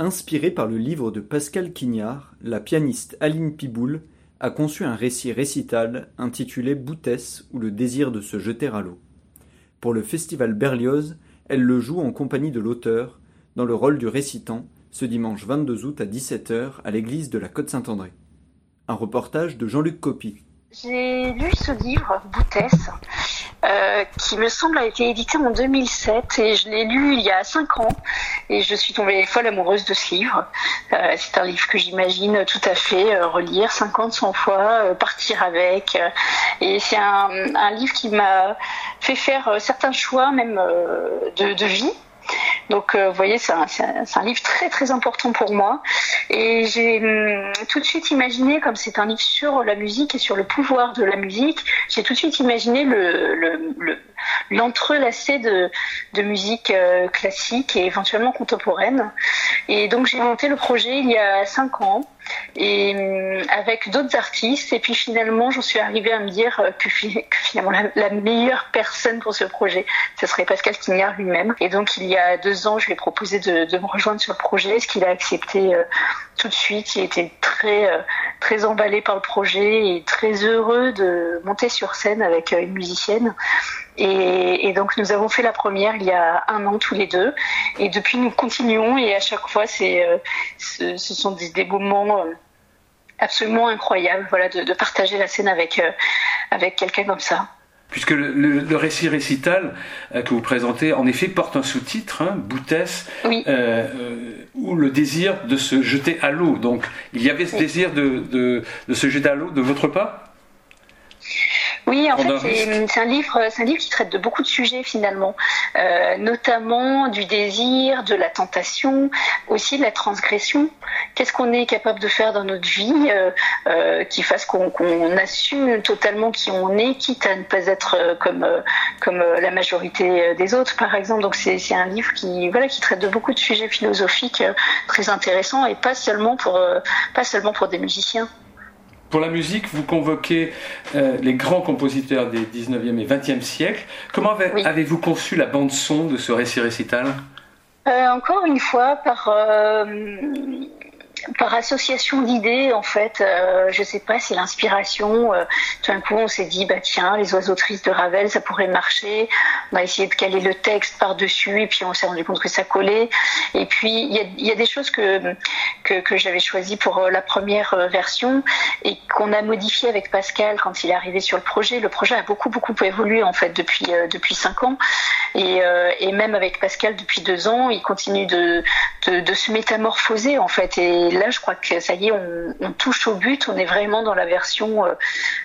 Inspirée par le livre de Pascal Quignard, la pianiste Aline Piboul a conçu un récit récital intitulé Boutesse ou le désir de se jeter à l'eau. Pour le festival Berlioz, elle le joue en compagnie de l'auteur, dans le rôle du récitant, ce dimanche 22 août à 17h à l'église de la Côte-Saint-André. Un reportage de Jean-Luc Copy. J'ai lu ce livre, Boutesse, euh, qui me semble a été édité en 2007 et je l'ai lu il y a 5 ans et je suis tombée folle amoureuse de ce livre. Euh, c'est un livre que j'imagine tout à fait euh, relire 50, 100 fois, partir avec. et c'est un, un, livre qui m'a fait faire certains choix même de, de vie donc, euh, vous voyez, c'est un, un, livre très très important pour moi. Et j'ai hum, tout de suite imaginé, comme c'est un livre sur la musique et sur le pouvoir de la musique, j'ai tout de suite imaginé le, le, l'entrelacé de, musique euh, classique et éventuellement contemporaine. Et donc, j'ai monté le projet il y a cinq ans et euh, avec d'autres artistes. Et puis finalement, j'en suis arrivée à me dire que, finalement la, meilleure personne pour ce projet, ce serait Pascal Quignard lui-même. Et donc il y a deux ans, je lui ai proposé de, de me rejoindre sur le projet, ce qu'il a accepté euh, tout de suite. Il était très euh, très emballé par le projet et très heureux de monter sur scène avec une musicienne. Et, et, donc nous avons fait la première il y a un an tous les deux. Et depuis nous continuons et à chaque fois c'est ce, ce, sont des, des moments euh, absolument incroyable voilà, de, partager la scène avec, euh, avec quelqu'un comme ça. Puisque le, récit récital euh, que vous présentez, en effet, porte un sous-titre, hein, Boutesse, ou le désir de se jeter à l'eau. Donc, il y avait ce désir de, de, de se jeter à l'eau de votre part? Oui, en fait, c'est un livre, c'est un livre qui traite de beaucoup de sujets finalement, euh, notamment du désir, de la tentation, aussi de la transgression. Qu'est-ce qu'on est capable de faire dans notre vie euh, euh, qui fasse qu'on assume totalement qui on est, quitte à ne pas être comme comme la majorité des autres, par exemple. Donc c'est un livre qui voilà qui traite de beaucoup de sujets philosophiques très intéressants et pas seulement pour pas seulement pour des musiciens. Pour la musique, vous convoquez euh, les grands compositeurs des 19e et 20e siècles. Comment avez-vous conçu la bande-son de ce récit récital? Euh, Encore une fois, par euh, par association d'idées, en fait, je sais pas, c'est l'inspiration. Tout d'un coup, on s'est dit, bah tiens, les oiseaux tristes de Ravel, ça pourrait marcher. On a essayé de caler le texte par dessus, et puis on s'est rendu compte que ça collait. Et puis il y a, des choses que que, j'avais choisies pour euh, la première euh, version et qu'on a modifié avec Pascal quand il est arrivé sur le projet. Le projet a beaucoup beaucoup évolué en fait depuis depuis cinq ans, et, et même avec Pascal depuis deux ans, il continue de de, se métamorphoser en fait. Et là, je crois que ça y est, on, touche au but. On est vraiment dans la version euh,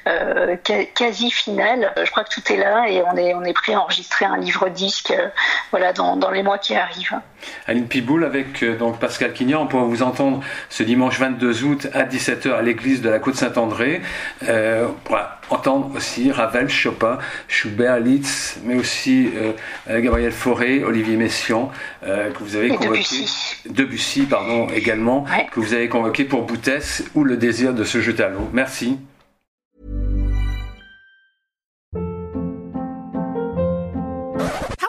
euh, quasi finale. Je crois que tout est là et on est, on est prêt à enregistrer un livre disque euh, voilà, dans, dans, les mois qui arrivent. Aline Piboul avec donc Pascal Quignard, on pourra vous entendre ce dimanche 22 août à 17h à l'église de la Côte-Saint-André. on pourra entendre aussi Ravel, Chopin, Schubert, Liszt, mais aussi Gabriel Fauré, Olivier Messiaen, que vous avez convoqué. Debussy. Debussy, pardon, également, que vous avez convoqué pour Boutesse ou le désir de se jeter à l'eau. Merci.